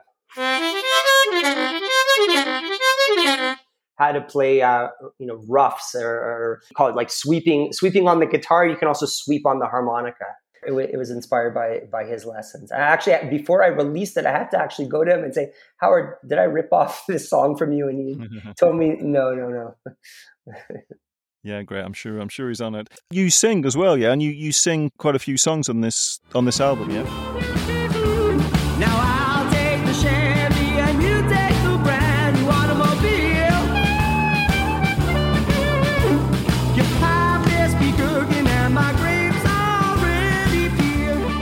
how to play uh, you know roughs or, or, call it like sweeping sweeping on the guitar. You can also sweep on the harmonica. It, w- it was inspired by by his lessons. And actually, before I released it, I had to actually go to him and say, Howard, did I rip off this song from you? And he told me, no, no, no. Yeah, great. I'm sure. I'm sure he's on it. You sing as well, yeah, and you, you sing quite a few songs on this on this album, yeah. Now I'll take the Chevy and you take the brand new automobile. Your pie best be cooking and my grapes already peeled.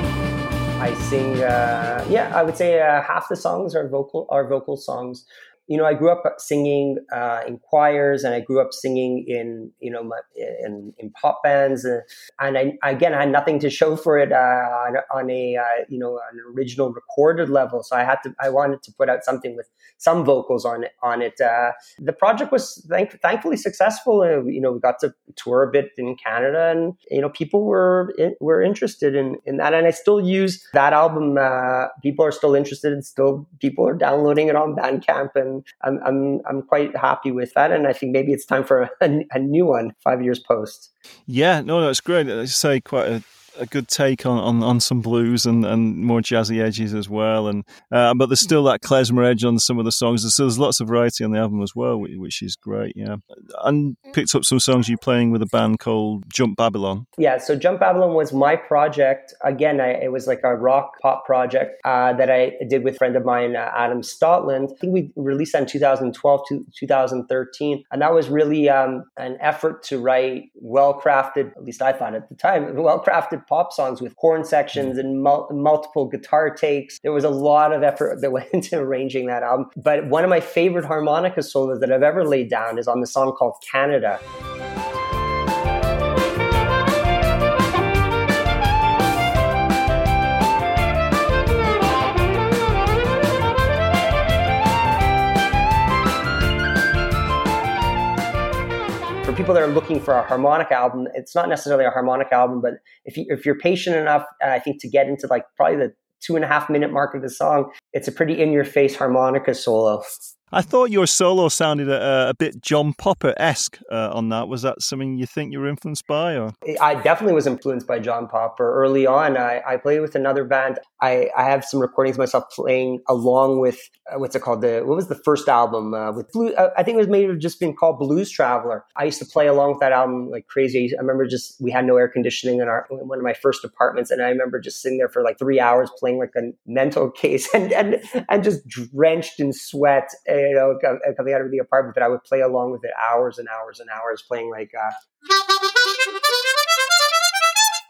I sing. Uh, yeah, I would say uh, half the songs are vocal are vocal songs you know, I grew up singing uh, in choirs, and I grew up singing in you know my, in, in pop bands, uh, and I, again I had nothing to show for it uh, on, on, a uh, you know an original recorded level. So I had to I wanted to put out something with some vocals on it. On it, uh, the project was thank, thankfully successful. You know, we got to tour a bit in Canada, and you know people were were interested in in that, and I still use that album. people are still interested, and still people are downloading it on Bandcamp and I'm, I'm, I'm quite happy with that. And I think maybe it's time for a, a new one five years post. Yeah, no, that's great. I say quite a a good take on, on, on some blues and, and more jazzy edges as well. And uh, but there's still that klezmer edge on some of the songs. So there's lots of variety on the album as well, which is great. Yeah, and picked up some songs you're playing with a band called Jump Babylon. Yeah, so Jump Babylon was my project. Again, I, it was like a rock pop project uh, that I did with a friend of mine, uh, Adam Stotland. I think we released that in 2012 to 2013, and that was really um, an effort to write well crafted. At least I thought at the time, well crafted pop songs with horn sections and mul- multiple guitar takes. There was a lot of effort that went into arranging that album. But one of my favorite harmonica solos that I've ever laid down is on the song called Canada. People that are looking for a harmonic album, it's not necessarily a harmonic album, but if you if you're patient enough, I think to get into like probably the two and a half minute mark of the song, it's a pretty in your face harmonica solo. I thought your solo sounded a, a bit John Popper esque uh, on that. Was that something you think you were influenced by? Or I definitely was influenced by John Popper early on. I, I played with another band. I, I have some recordings myself playing along with uh, what's it called? The what was the first album uh, with blue? Uh, I think it was maybe just been called Blues Traveler. I used to play along with that album like crazy. I remember just we had no air conditioning in our in one of my first apartments, and I remember just sitting there for like three hours playing like a mental case and and and just drenched in sweat. You know coming out of the apartment, but I would play along with it hours and hours and hours, playing like, uh,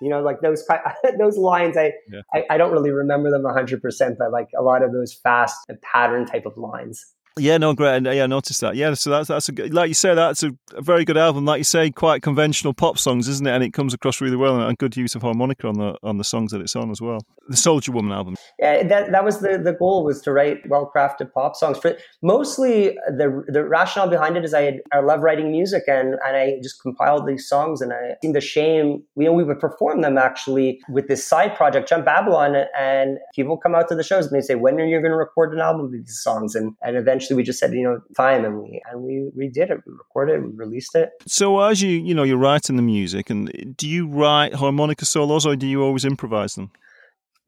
you know, like those those lines. I, yeah. I, I don't really remember them hundred percent, but like a lot of those fast pattern type of lines. Yeah, no, great. And uh, yeah, I noticed that. Yeah, so that's that's a good, like you say, that's a, a, very good album. Like you say, quite conventional pop songs, isn't it? And it comes across really well, and, good use of harmonica on the on the songs that it's on as well. The Soldier Woman album. Yeah, that that was the the goal was to write well crafted pop songs. For mostly the the rationale behind it is I had, I love writing music, and and I just compiled these songs, and I seen the shame. You know, we would perform them actually with this side project, Jump Babylon, and people come out to the shows and they say, when are you going to record an album of these songs? And and eventually eventually we just said, you know, fine, and we and we we did it. We recorded it. We released it. So as you you know you're writing the music, and do you write harmonica solos or do you always improvise them?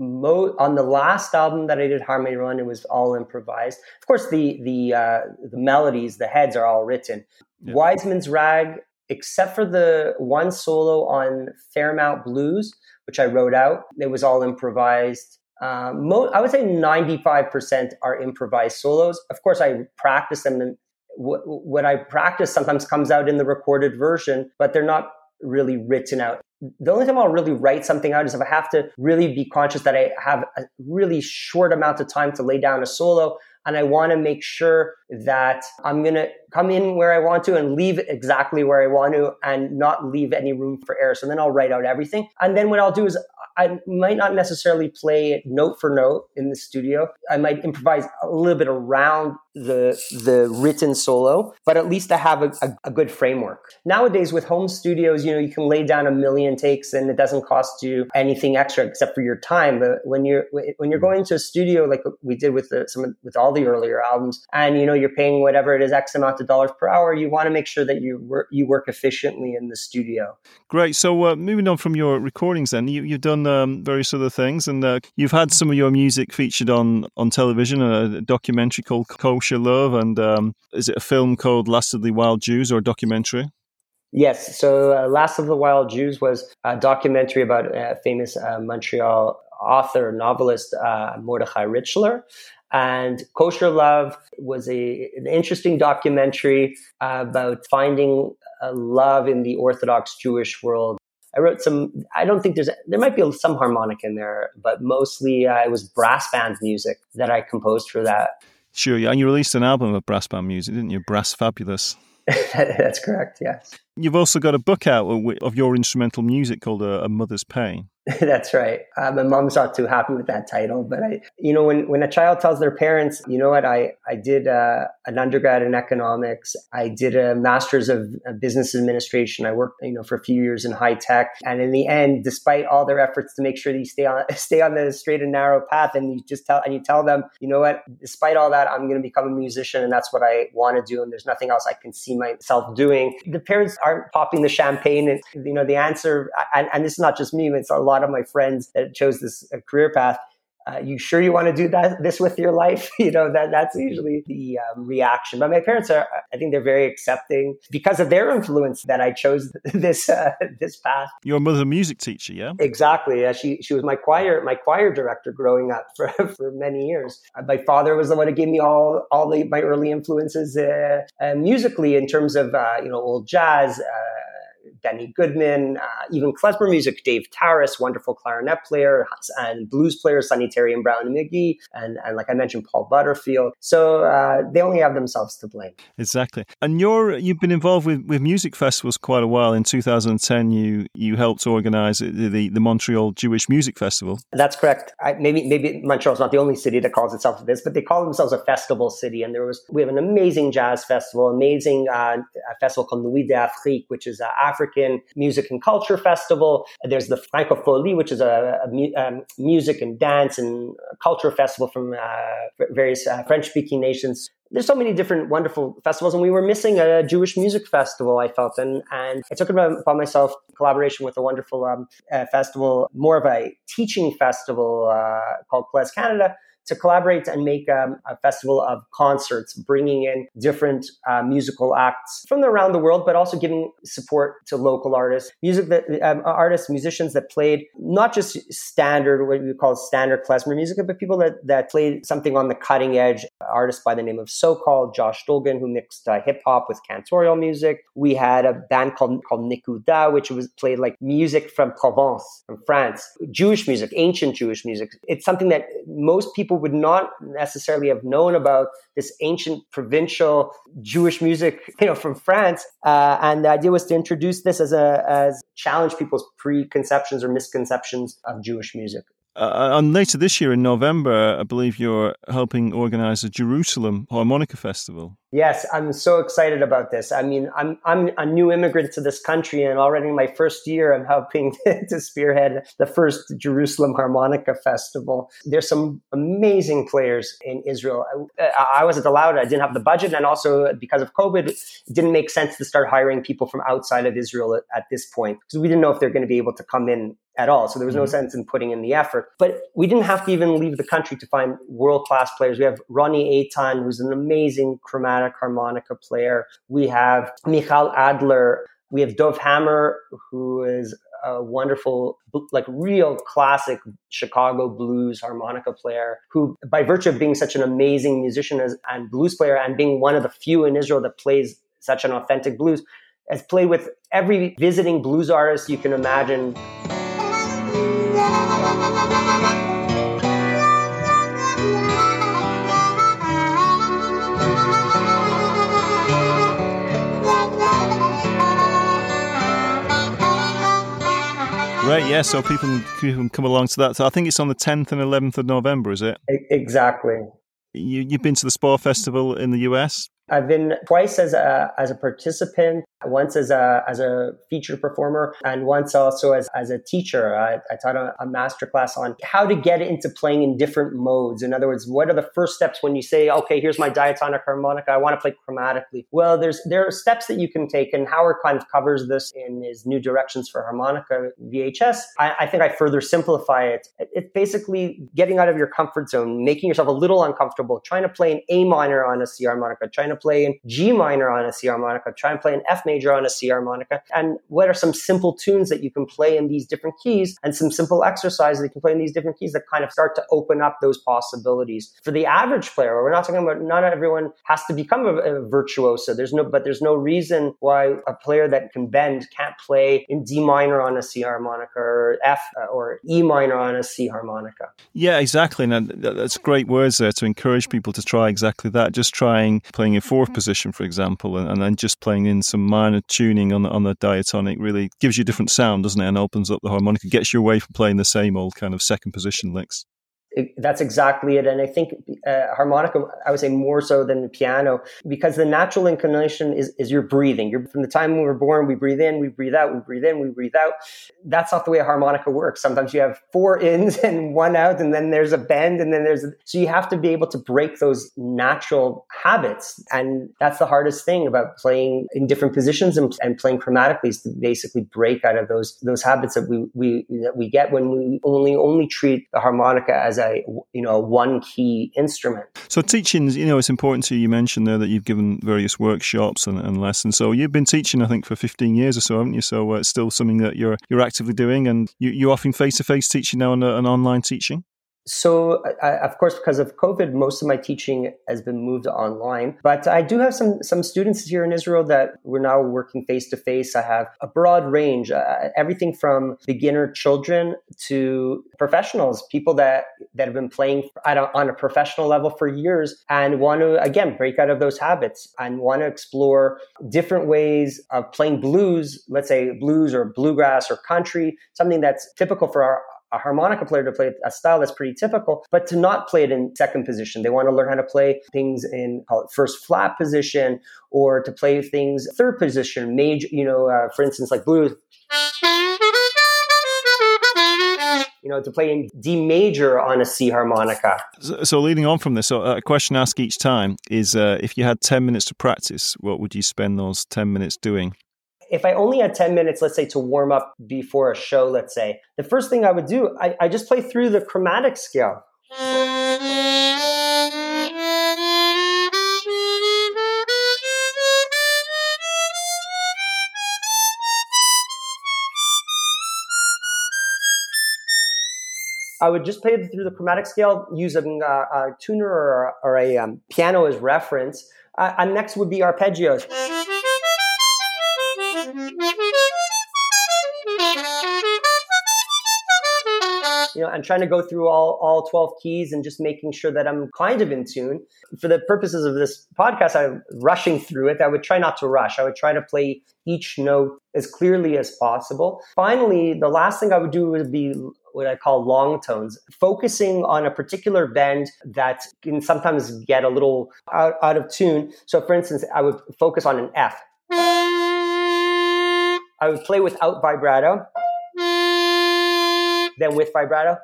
mo- on the last album that I did, Harmony Run, it was all improvised. Of course, the the uh, the melodies, the heads are all written. Yeah. Wiseman's Rag, except for the one solo on Fairmount Blues, which I wrote out, it was all improvised. Um, mo- I would say 95% are improvised solos. Of course, I practice them, and w- what I practice sometimes comes out in the recorded version, but they're not really written out. The only time I'll really write something out is if I have to really be conscious that I have a really short amount of time to lay down a solo and I want to make sure that I'm going to come in where I want to and leave exactly where I want to and not leave any room for error. So then I'll write out everything. And then what I'll do is I might not necessarily play it note for note in the studio. I might improvise a little bit around the the written solo, but at least I have a, a, a, good framework. Nowadays, with home studios, you know, you can lay down a million takes and it doesn't cost you anything extra except for your time. But when you're when you're going to a studio like we did with the, some with all the earlier albums, and you know you're paying whatever it is X amount of dollars per hour, you want to make sure that you work you work efficiently in the studio. Great. So uh, moving on from your recordings, then you, you've done um, various other things, and uh, you've had some of your music featured on on television, a documentary called Kosher Love, and um, is it a film called Last of the Wild Jews or a documentary? Yes. So uh, Last of the Wild Jews was a documentary about a famous uh, Montreal author, novelist, uh, Mordechai Richler. And Kosher Love was a, an interesting documentary about finding love in the Orthodox Jewish world. I wrote some. I don't think there's. There might be some harmonic in there, but mostly uh, it was brass band music that I composed for that. Sure, yeah, and you released an album of brass band music, didn't you? Brass Fabulous. That's correct. Yes. You've also got a book out of your instrumental music called "A, Mother's Pain." That's right. Uh, my mom's not too happy with that title, but I, you know, when, when a child tells their parents, you know what, I, I did uh, an undergrad in economics. I did a master's of business administration. I worked, you know, for a few years in high tech. And in the end, despite all their efforts to make sure that you stay on, stay on the straight and narrow path and you just tell, and you tell them, you know what, despite all that, I'm going to become a musician and that's what I want to do. And there's nothing else I can see myself doing. The parents aren't popping the champagne and, you know, the answer, and, and this is not just me, it's a lot lot of my friends that chose this uh, career path uh, you sure you want to do that this with your life? You know that that's usually the um, reaction. But my parents are i think they're very accepting because of their influence that i chose this uh, this path. Your mother's a music teacher yeah? Exactly yeah, she she was my choir my choir director growing up for, for many years. Uh, my father was the one who gave me all all the my early influences uh, uh, musically in terms of you know old jazz Benny Goodman, uh, even klezmer music, Dave Tarras, wonderful clarinet player, and blues player, Sonny Terry and Brownie McGhee, and, and like I mentioned, Paul Butterfield. So uh, they only have themselves to blame. Exactly. And you're you've been involved with, with music festivals quite a while. In 2010, you you helped organize the, the, the Montreal Jewish Music Festival. That's correct. I, maybe maybe Montreal's not the only city that calls itself this, but they call themselves a festival city. And there was we have an amazing jazz festival, amazing uh, a festival called Nuit d'Afrique, which is uh, African Music and Culture Festival. There's the Francophonie, which is a, a um, music and dance and culture festival from uh, various uh, French speaking nations there's so many different wonderful festivals, and we were missing a Jewish music festival. I felt, and and I took it upon myself collaboration with a wonderful um, uh, festival, more of a teaching festival uh, called KlezKanada, to collaborate and make um, a festival of concerts, bringing in different uh, musical acts from around the world, but also giving support to local artists, music that um, artists, musicians that played not just standard, what we call standard klezmer music, but people that, that played something on the cutting edge. Artists by the name of So Called, Josh Dolgin, who mixed uh, hip hop with cantorial music. We had a band called, called Nikuda, which was played like music from Provence, from France, Jewish music, ancient Jewish music. It's something that most people people would not necessarily have known about this ancient provincial Jewish music, you know, from France. Uh, and the idea was to introduce this as a as challenge people's preconceptions or misconceptions of Jewish music. Uh, and later this year in November, I believe you're helping organize a Jerusalem harmonica festival. Yes, I'm so excited about this. I mean, I'm I'm a new immigrant to this country, and already in my first year, I'm helping to spearhead the first Jerusalem Harmonica Festival. There's some amazing players in Israel. I, I wasn't allowed; I didn't have the budget, and also because of COVID, it didn't make sense to start hiring people from outside of Israel at, at this point because we didn't know if they're going to be able to come in at all. So there was no mm-hmm. sense in putting in the effort. But we didn't have to even leave the country to find world class players. We have Ronnie Eitan, who's an amazing chromatic harmonica player. We have Michal Adler. We have Dov Hammer, who is a wonderful, like real classic Chicago blues harmonica player who, by virtue of being such an amazing musician as, and blues player and being one of the few in Israel that plays such an authentic blues, has played with every visiting blues artist you can imagine. Right, yeah, so people can come along to that. So I think it's on the 10th and 11th of November, is it? Exactly. You, you've been to the SPAH Festival in the US? I've been twice as a as a participant, once as a as a featured performer, and once also as, as a teacher. I, I taught a, a master class on how to get into playing in different modes. In other words, what are the first steps when you say, okay, here's my diatonic harmonica, I want to play chromatically. Well, there's there are steps that you can take, and Howard kind of covers this in his New Directions for Harmonica VHS. I, I think I further simplify it. It's basically getting out of your comfort zone, making yourself a little uncomfortable, trying to play an A minor on a C harmonica, trying to play in G minor on a C harmonica, try and play an F major on a C harmonica. And what are some simple tunes that you can play in these different keys and some simple exercises that you can play in these different keys that kind of start to open up those possibilities. For the average player, we're not talking about not everyone has to become a, a virtuoso. There's no, but there's no reason why a player that can bend can't play in D minor on a C harmonica or F uh, or E minor on a C harmonica. Yeah, exactly. And that's great words there to encourage people to try exactly that. Just trying playing a fourth mm-hmm. position, for example, and, and, then just playing in some minor tuning on the, on the diatonic really gives you a different sound, doesn't it? And opens up the harmonica, gets you away from playing the same old kind of second position licks that's exactly it. And I think uh, harmonica, I would say more so than the piano, because the natural inclination is, is you're breathing. You're from the time we were born, we breathe in, we breathe out, we breathe in, we breathe out. That's not the way a harmonica works. Sometimes you have four ins and one out, and then there's a bend, and then there's a, so you have to be able to break those natural habits, and that's the hardest thing about playing in different positions and, and playing chromatically is to basically break out of those those habits that we we that we get when we only only treat the harmonica as a you know one key instrument. So teaching, you know, it's important to you. You mentioned there that you've given various workshops and, and lessons. So you've been teaching, I think, for 15 years or so, haven't you? So uh, it's still something that you're you're actively doing, and you, you're offering face to face teaching now and, uh, and online teaching. So, I, of course, because of COVID, most of my teaching has been moved online. But I do have some some students here in Israel that we're now working face to face. I have a broad range, uh, everything from beginner children to professionals, people that that have been playing a, on a professional level for years and want to again break out of those habits and want to explore different ways of playing blues. Let's say blues or bluegrass or country, something that's typical for our a harmonica player to play a style that's pretty typical, but to not play it in second position. They want to learn how to play things in call it first flat position or to play things third position, major, you know, uh, for instance, like blues. You know, to play in D major on a C harmonica. So, so leading on from this, so a question asked each time is uh, if you had 10 minutes to practice, what would you spend those 10 minutes doing? If I only had 10 minutes, let's say, to warm up before a show, let's say, the first thing I would do, I, I just play through the chromatic scale. I would just play through the chromatic scale using a, a tuner or, or a um, piano as reference. Uh, and next would be arpeggios. Know, and trying to go through all, all 12 keys and just making sure that I'm kind of in tune. For the purposes of this podcast, I'm rushing through it. I would try not to rush. I would try to play each note as clearly as possible. Finally, the last thing I would do would be what I call long tones, focusing on a particular bend that can sometimes get a little out, out of tune. So, for instance, I would focus on an F. I would play without vibrato, then with vibrato.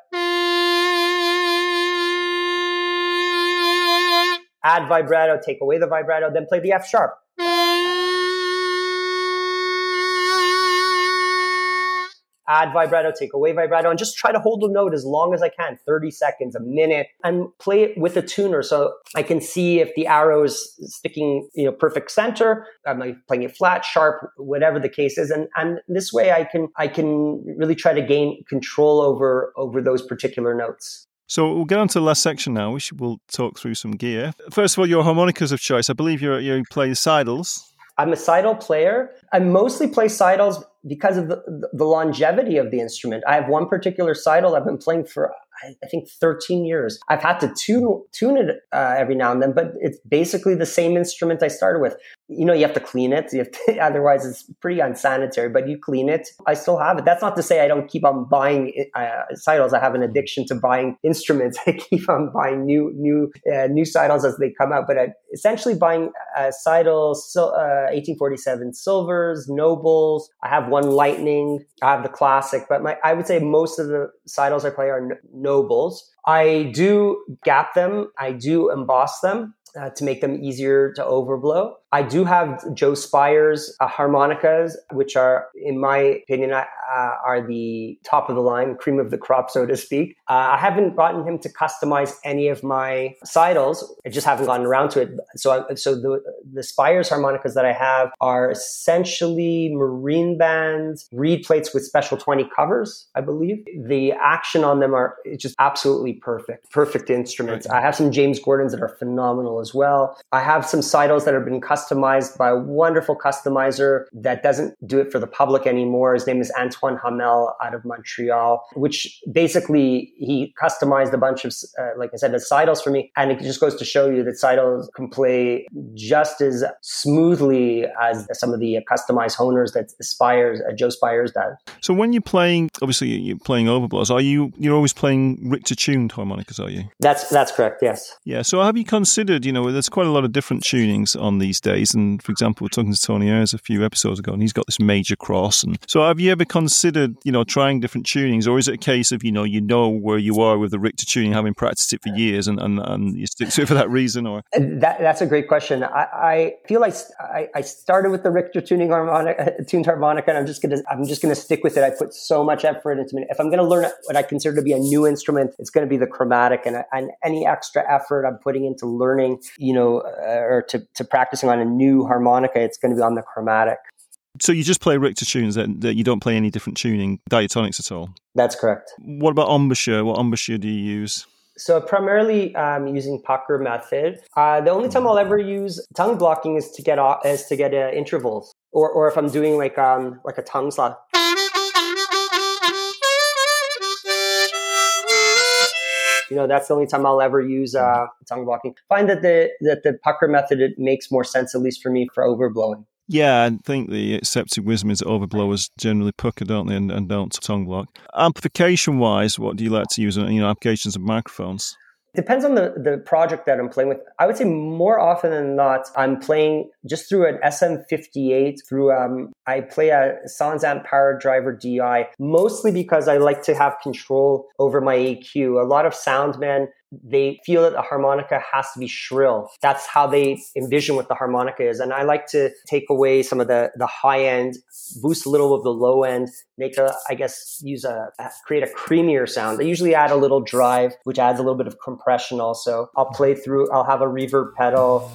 Add vibrato, take away the vibrato, then play the F sharp. Add vibrato, take away vibrato, and just try to hold the note as long as I can 30 seconds, a minute, and play it with a tuner so I can see if the arrow is sticking, you know, perfect center. Am I playing it flat, sharp, whatever the case is? And, and this way I can, I can really try to gain control over, over those particular notes. So we'll get on to the last section now. We should, we'll talk through some gear. First of all, your harmonicas of choice. I believe you're you play Seydels. I'm a Seydel player. I mostly play Seydels because of the, the longevity of the instrument. I have one particular Seydel I've been playing for I, think 13 years. I've had to tune tune it uh, every now and then, but it's basically the same instrument I started with. You know, you have to clean it. You to, otherwise, it's pretty unsanitary. But you clean it. I still have it. That's not to say I don't keep on buying uh, Seydels. I have an addiction to buying instruments. I keep on buying new new uh, new Seydels as they come out. But I, essentially, buying uh, Seydel, 1847 uh, silvers, nobles. I have one lightning. I have the classic. But my I would say most of the Seydels I play are. No, nobles. I do gap them. I do emboss them uh, to make them easier to overblow. I do have Joe Spiers uh, harmonicas, which are, in my opinion, uh, are the top of the line, cream of the crop, so to speak. Uh, I haven't gotten him to customize any of my Seydels. I just haven't gotten around to it. So, I, so the the Spiers harmonicas that I have are essentially marine bands, reed plates with special twenty covers, I believe. The action on them are just absolutely perfect, perfect instruments. I have some James Gordons that are phenomenal as well. I have some Seydels that have been customized customized by a wonderful customizer that doesn't do it for the public anymore. His name is Antoine Hamel out of Montreal, which basically he customized a bunch of, uh, like I said, the Seydels for me. And it just goes to show you that Seydels can play just as smoothly as some of the customized Hohners that Spiers, uh, Joe Spiers does. So when you're playing, obviously you're playing overblows, are you, you're always playing Richter tuned harmonicas, are you? That's, that's correct, yes. Yeah. So have you considered, you know, there's quite a lot of different tunings on these days. And for example, we're talking to Tony Eyers a few episodes ago, and he's got this major cross. And so, have you ever considered, you know, trying different tunings, or is it a case of, you know, you know where you are with the Richter tuning, having practiced it for years, and, and, and you stick to it for that reason? Or that, that's a great question. I, I feel like I, I, started with the Richter tuning harmonica, tuned harmonica, and I'm just gonna I'm just gonna stick with it. I put so much effort into it. If I'm gonna learn what I consider to be a new instrument, it's gonna be the chromatic, and, and any extra effort I'm putting into learning, you know, uh, or to, to practicing on a new harmonica, it's going to be on the chromatic. So you just play Richter tunes that, that you don't play any different tuning diatonics at all? That's correct. What about embouchure? What embouchure do you use? So primarily um, using pucker method. Uh, the only time I'll ever use tongue blocking is to get off, is to get uh, intervals, or or if I'm doing like um like a tongue slot. You know, that's the only time I'll ever use uh, tongue blocking. Find that the that the pucker method it makes more sense, at least for me, for overblowing. Yeah, I think the accepted wisdom is that overblowers generally pucker, don't they, and, and don't tongue block. Amplification wise, what do you like to use? You know, applications of microphones. Depends on the, the project that I'm playing with. I would say more often than not, I'm playing just through an SM58 through, um, I play a SansAmp Para Driver DI, mostly because I like to have control over my EQ. A lot of soundmen they feel that the harmonica has to be shrill. That's how they envision what the harmonica is. And I like to take away some of the, the high end, boost a little of the low end, make a, I guess, use a, create a creamier sound. I usually add a little drive, which adds a little bit of compression also. I'll play through, I'll have a reverb pedal.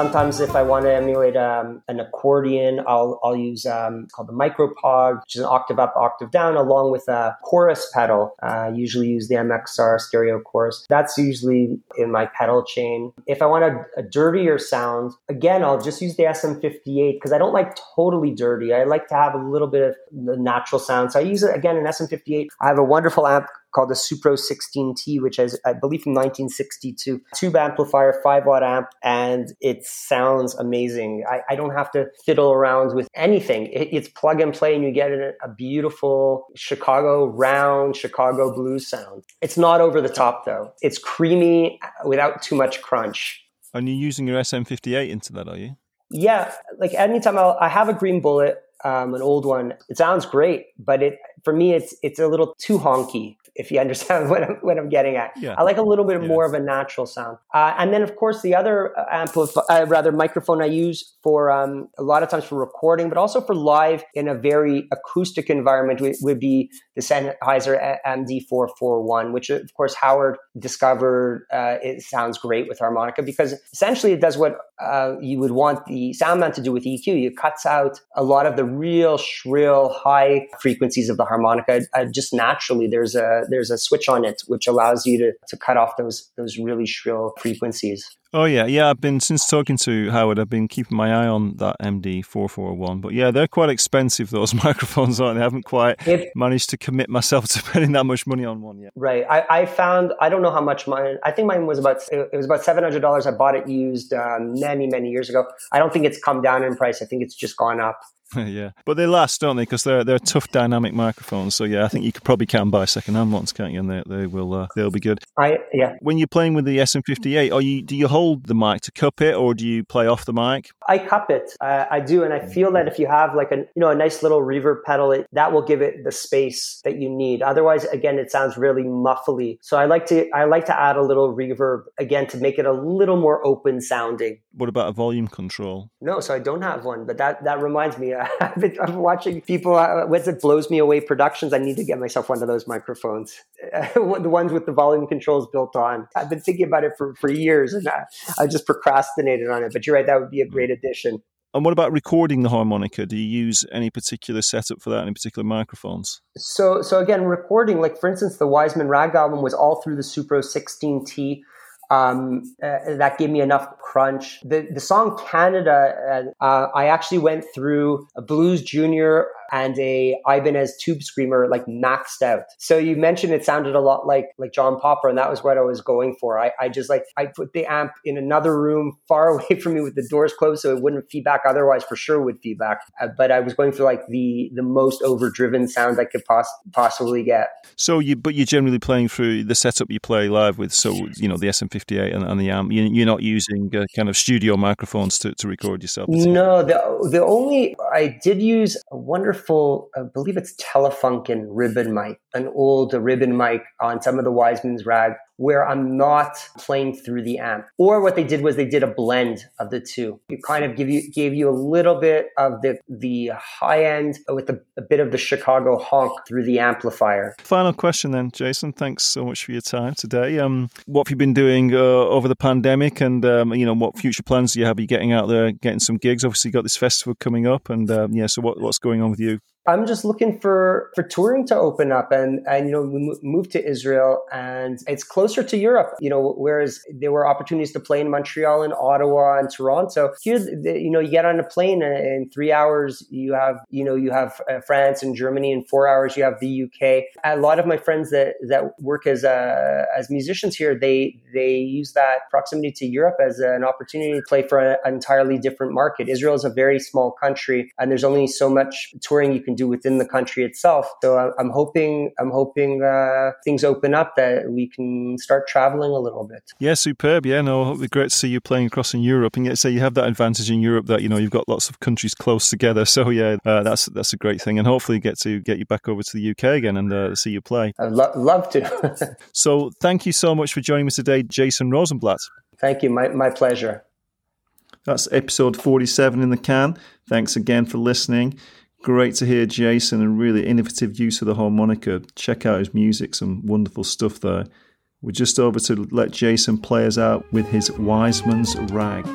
Sometimes if I want to emulate um, an accordion, I'll, I'll use um, called the micropog, which is an octave up, octave down, along with a chorus pedal. Uh, usually use the MXR stereo chorus. That's usually in my pedal chain. If I want a, a dirtier sound, again, I'll just use the SM58 because I don't like totally dirty. I like to have a little bit of the natural sound. So I use it again in SM58. I have a wonderful amp called the Supro 16T, which is, I believe, from 1962. Tube amplifier, 5 watt amp, and it sounds amazing. I, I don't have to fiddle around with anything. It, it's plug and play, and you get a, a beautiful Chicago round, Chicago blues sound. It's not over the top, though. It's creamy without too much crunch. And you're using your SM58 into that, are you? Yeah, like anytime I'll, I have a green bullet, um, an old one. It sounds great, but it for me it's it's a little too honky if you understand what I'm, what I'm getting at. Yeah. I like a little bit Yeah. more of a natural sound. Uh, and then, of course, the other amplif- uh, rather microphone I use for um, a lot of times for recording, but also for live in a very acoustic environment would, would be the Sennheiser MD441, which of course Howard discovered. Uh, it sounds great with harmonica because essentially it does what uh, you would want the sound man to do with EQ. It cuts out a lot of the real shrill, high frequencies of the harmonica. Uh, just naturally, there's a there's a switch on it which allows you to to cut off those those really shrill frequencies. Oh yeah, yeah. I've been since talking to Howard. I've been keeping my eye on that MD four four one. But yeah, they're quite expensive. Those microphones aren't. they? I haven't quite If managed to commit myself to spending that much money on one yet. Right. I, I found I don't know how much mine. I think mine was about it was about seven hundred dollars. I bought it used um, many many years ago. I don't think it's come down in price. I think it's just gone up. yeah, but they last, don't they? Because they're they're tough dynamic microphones. So yeah, I think you could probably can buy second hand ones, can't you? And they they will uh, they'll be good. I yeah. When you're playing with the SM58, are you do you hold the mic to cup it, or do you play off the mic? I cup it. Uh, I do, and I feel that if you have like a you know a nice little reverb pedal, it, that will give it the space that you need. Otherwise, again, it sounds really muffly. So I like to I like to add a little reverb again to make it a little more open sounding. What about a volume control? No, so I don't have one, but that that reminds me. I've been I'm watching people. Uh, once it blows me away productions, I need to get myself one of those microphones, the ones with the volume controls built on. I've been thinking about it for for years, and I, I just procrastinated on it. But you're right, that would be a great addition. And what about recording the harmonica? Do you use any particular setup for that? Any particular microphones? So so again, recording like for instance, the Wiseman Rag album was all through the Supro 16T. Um, uh, that gave me enough crunch. The the song Canada, uh, uh, I actually went through a Blues Junior and a Ibanez Tube Screamer like maxed out. So you mentioned it sounded a lot like like John Popper, and that was what I was going for. I, I just like I put the amp in another room far away from me with the doors closed, so it wouldn't feedback. Otherwise, for sure would feedback. Uh, but I was going for like the the most overdriven sound I could poss- possibly get. So you, but you're generally playing through the setup you play live with. So you know the SM58 and, and the amp. You, you're not using uh, kind of studio microphones to, to record yourself. No, the the only I did use a wonderful, I believe it's Telefunken ribbon mic, an old ribbon mic on some of the Wiseman's rag, where I'm not playing through the amp. Or what they did was they did a blend of the two. It kind of give you gave you a little bit of the the high end with a, a bit of the Chicago honk through the amplifier. Final question then, Jason. Thanks so much for your time today. Um, what have you been doing uh, over the pandemic, and um, you know what future plans do you have? Are you getting out there, getting some gigs? Obviously, you got this festival coming up, and um, yeah. So what, what's going on with you? I'm just looking for for touring to open up, and and you know we moved to Israel, and it's closer to Europe. You know, whereas there were opportunities to play in Montreal and Ottawa and Toronto. Here, you know, you get on a plane and in three hours you have you know you have uh, France and Germany. In four hours you have the UK. A lot of my friends that that work as uh, as musicians here, they they use that proximity to Europe as an opportunity to play for an entirely different market. Israel is a very small country, and there's only so much touring you can do within the country itself. So I- I'm hoping I'm hoping uh, things open up that we can start traveling a little bit. Yeah, superb. Yeah, no, it'd be great to see you playing across in Europe, and yet say you have that advantage in Europe that you know you've got lots of countries close together. So yeah, uh, that's that's a great thing, and hopefully get to get you back over to the UK again and uh, see you play. I'd lo- love to. So thank you so much for joining me today, Jason Rosenblatt. Thank you. My my pleasure. That's episode 47 in the can. Thanks again for listening. Great to hear Jason and really innovative use of the harmonica. Check out his music, some wonderful stuff there. We're just over to let Jason play us out with his Wiseman's Rag.